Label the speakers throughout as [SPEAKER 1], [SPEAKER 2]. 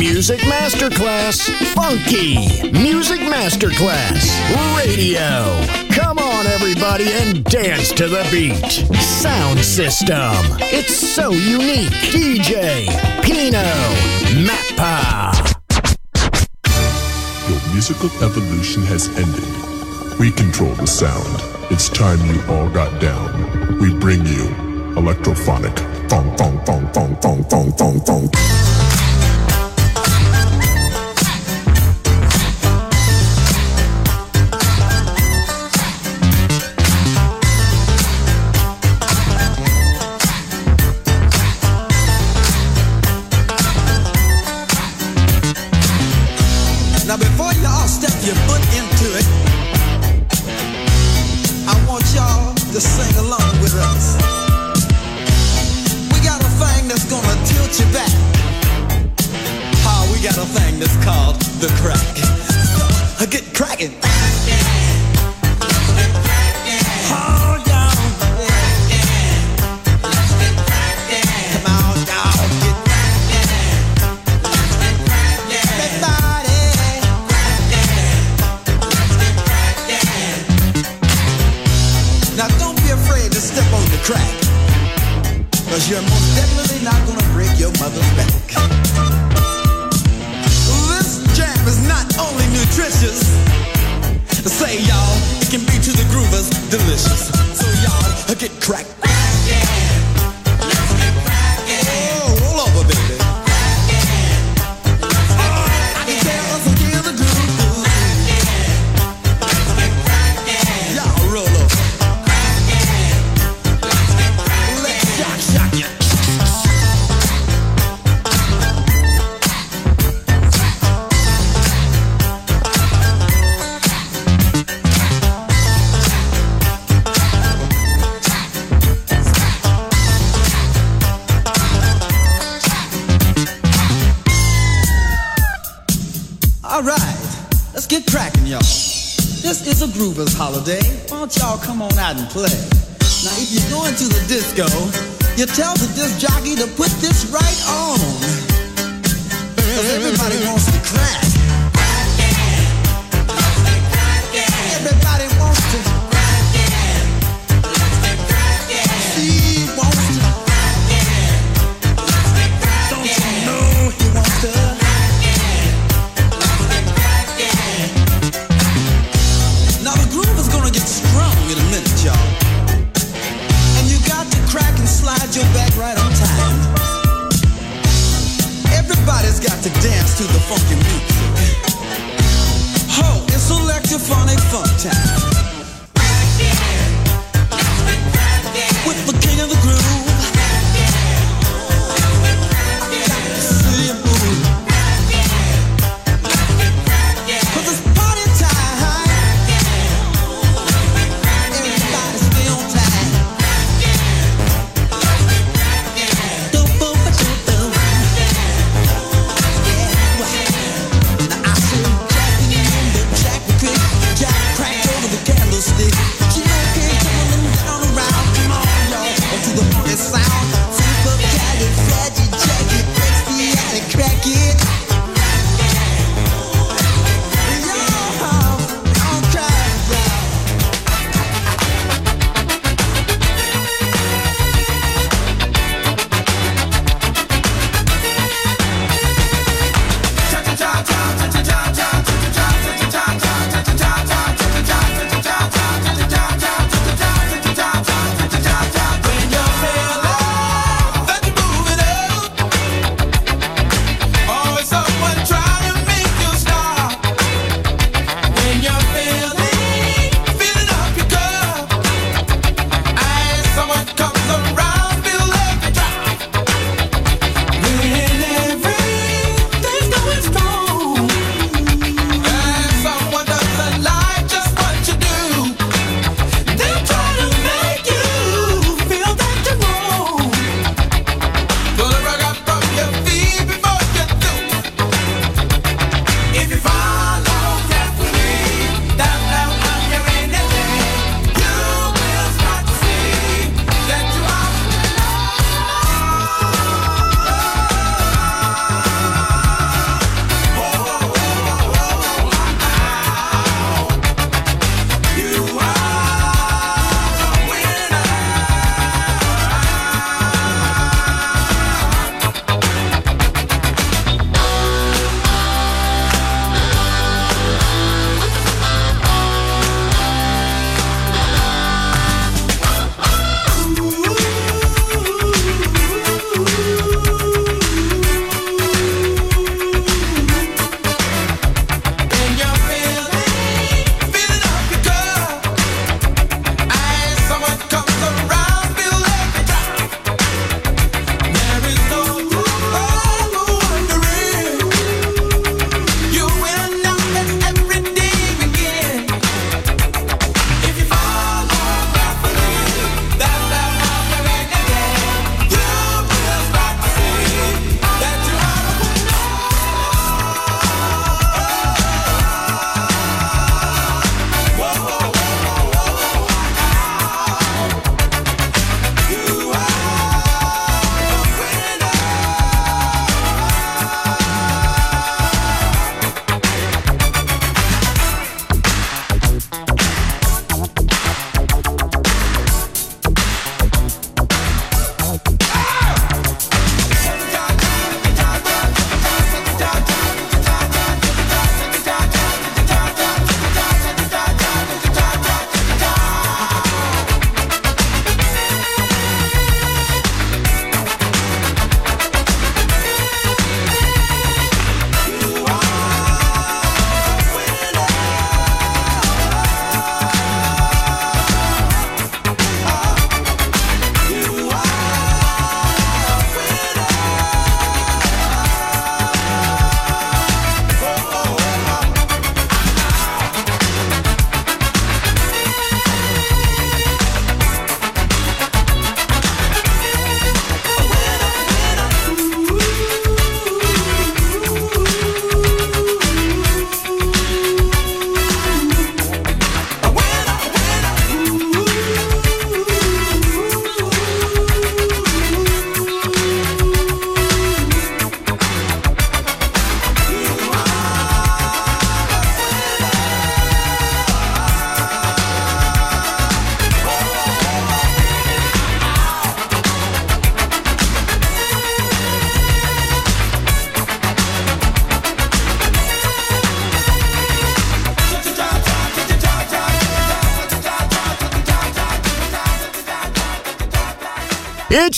[SPEAKER 1] Music Masterclass Funky. Music Masterclass Radio. Come on, everybody, and dance to the beat. Sound system. It's so unique. DJ Pino Mappa.
[SPEAKER 2] Your musical evolution has ended. We control the sound. It's time you all got down. We bring you electrophonic. Fong, fong, fong, fong, fong, fong, fong, fong.
[SPEAKER 3] Holiday. Why don't y'all come on out and play? Now, if you're going to the disco, you tell the disc jockey to put this right on. Cause everybody wants to crack.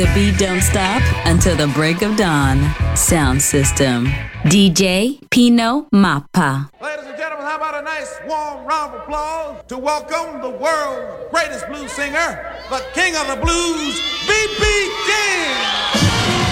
[SPEAKER 4] The
[SPEAKER 5] beat don't stop until the break of dawn. Sound system. DJ Pino Mappa.
[SPEAKER 6] Ladies and gentlemen, how about a nice warm round of applause to welcome the world's greatest blues singer, the king of the blues, B.B. King.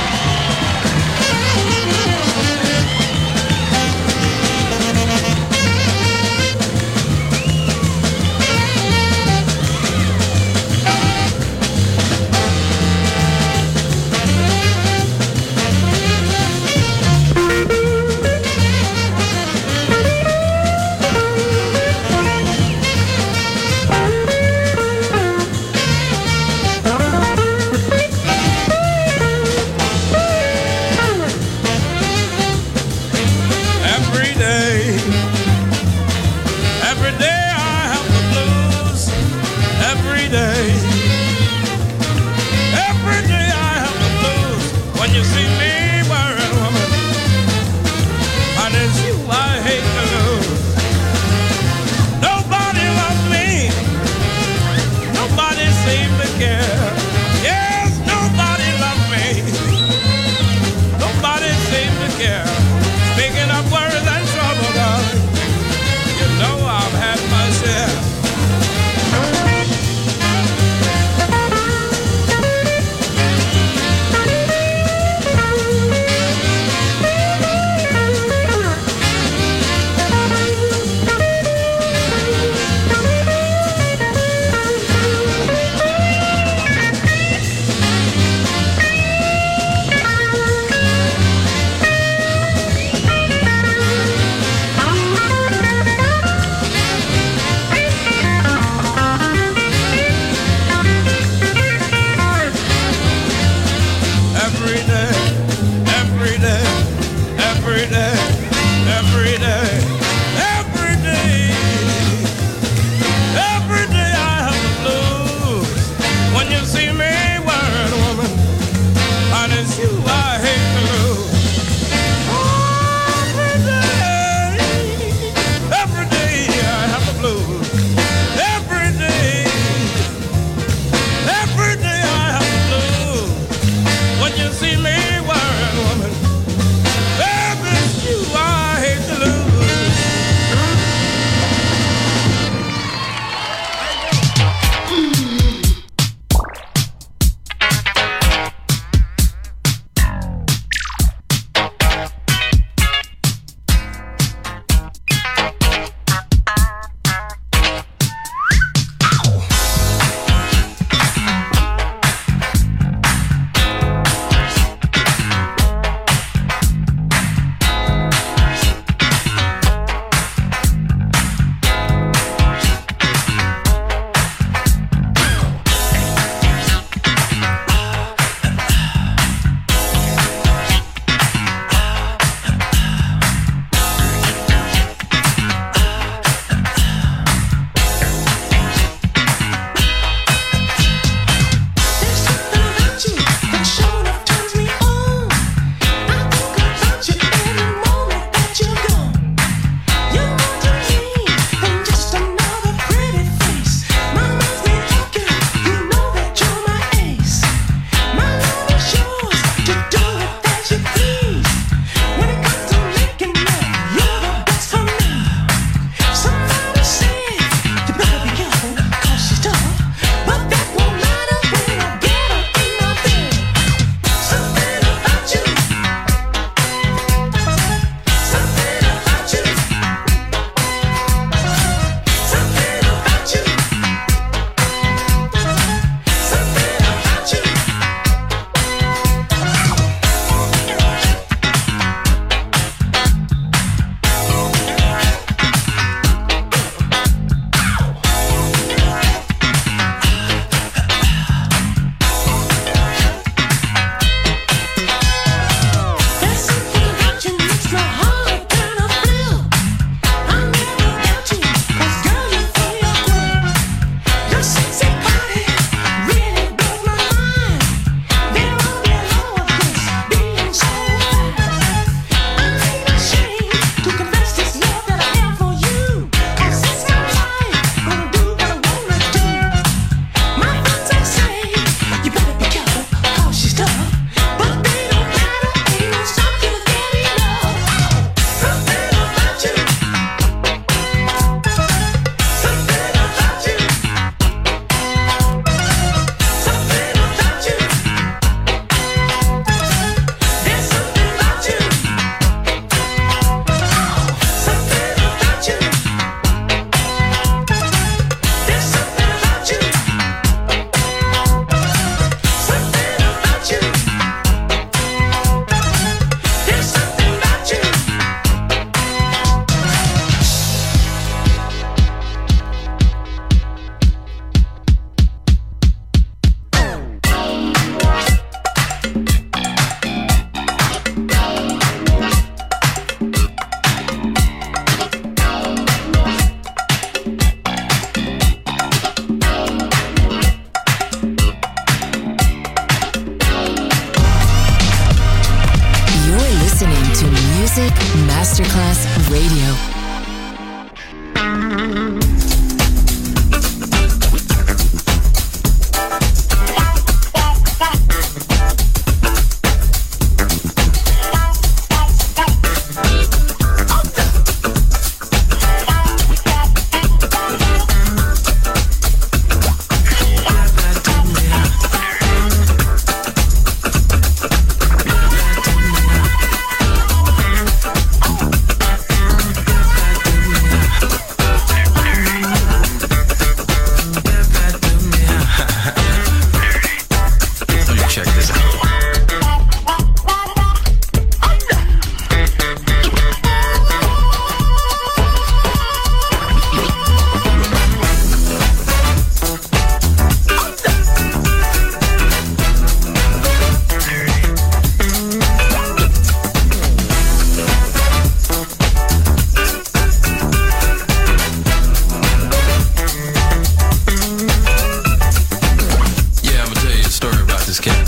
[SPEAKER 7] Let's.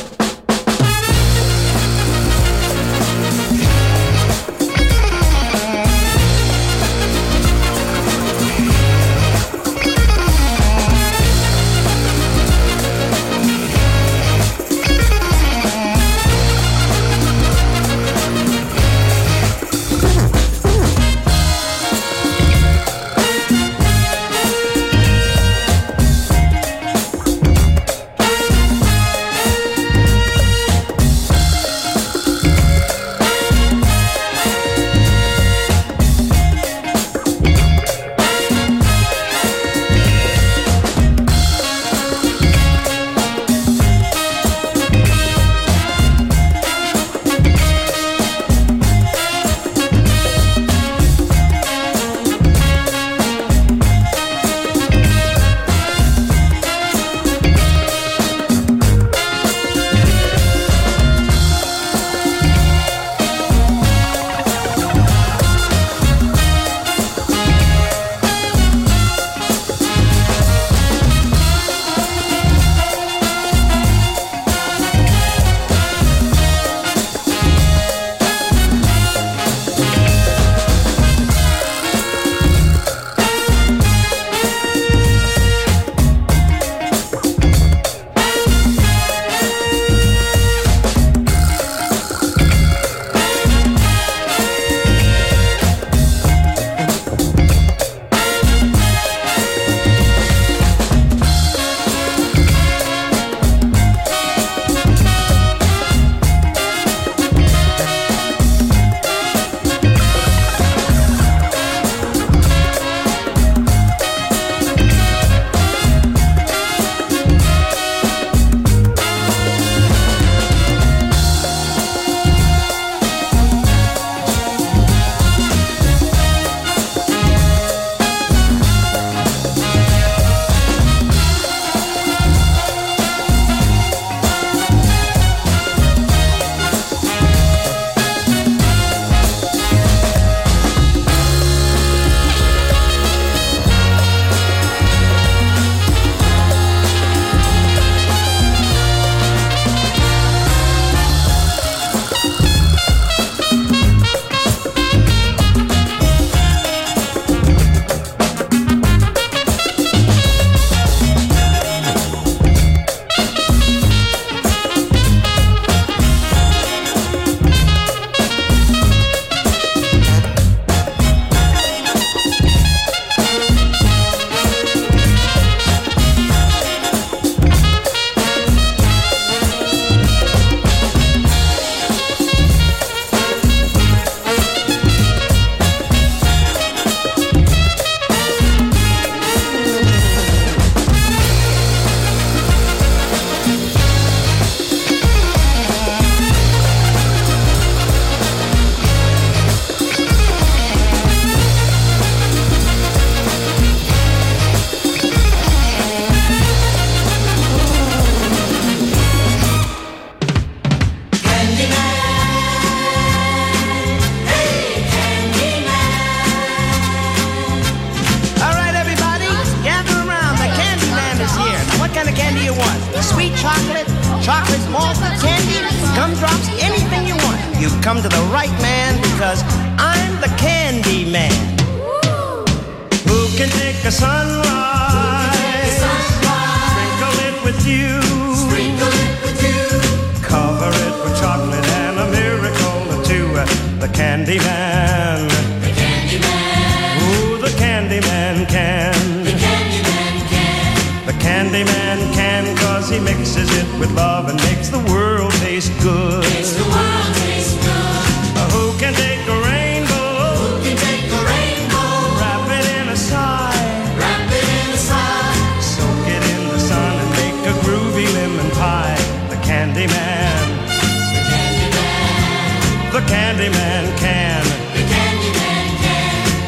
[SPEAKER 8] Man can.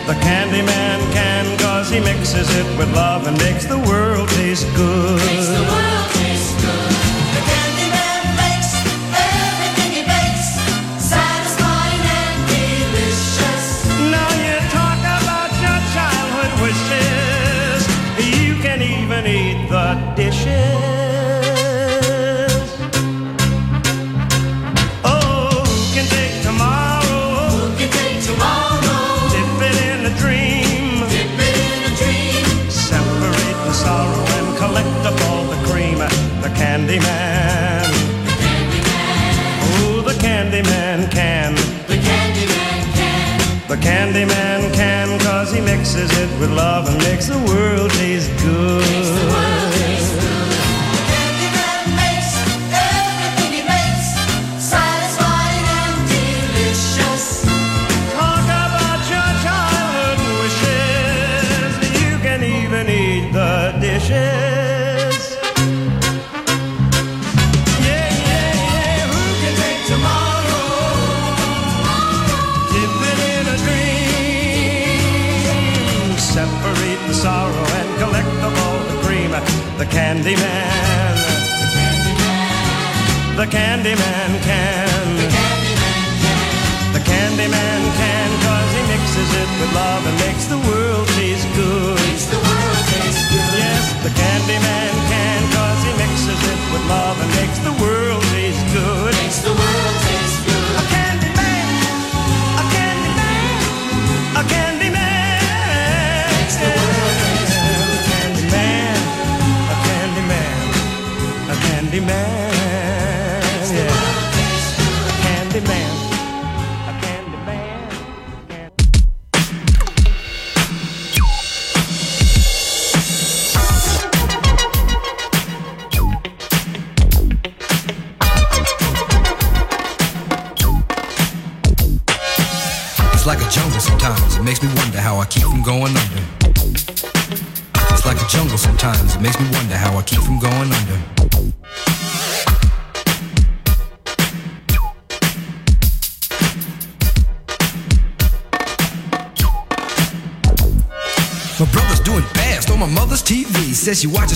[SPEAKER 8] The candy man can cause he mixes it with love and makes the world taste good. The candy man can cause he mixes it with love and makes the world taste good. The candy man. The candy man can. The candy man can cause he mixes it with love and makes the world taste good. Yes, the candy man can cause he mixes it with love and makes the world taste good. A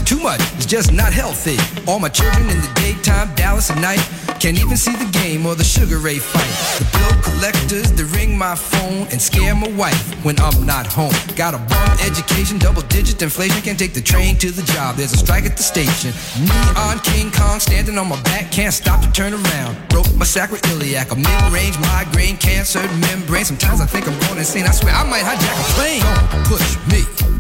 [SPEAKER 9] too much, is just not healthy. All my children in the daytime, Dallas at night. Can't even see the game or the Sugar Ray fight. The bill collectors, they ring my phone and scare my wife when I'm not home. Got a bum education, double digit inflation. Can't take the train to the job, there's a strike at the station. Neon King Kong standing on my back, can't stop to turn around. Broke my sacroiliac, a mid range migraine, cancer membrane. Sometimes I think I'm going insane. I swear I might hijack a plane. Don't push me,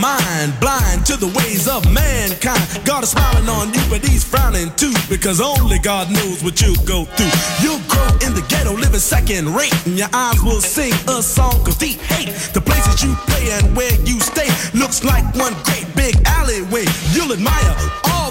[SPEAKER 2] Mind, blind to the ways of mankind. God is smiling on you, but he's frowning too, because only God knows what you'll go through. You'll grow in the ghetto, living second rate, and your eyes will sing a song of deep hate. The places you play and where you stay looks like one great big alleyway. You'll admire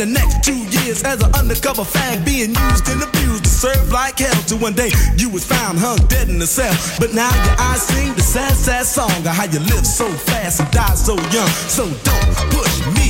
[SPEAKER 2] the next two years as an undercover fag, being used and abused to serve like hell. Till one day you was found hung dead in the cell. But now your eyes sing the sad, sad song of how you live so fast and die so young. So don't push me,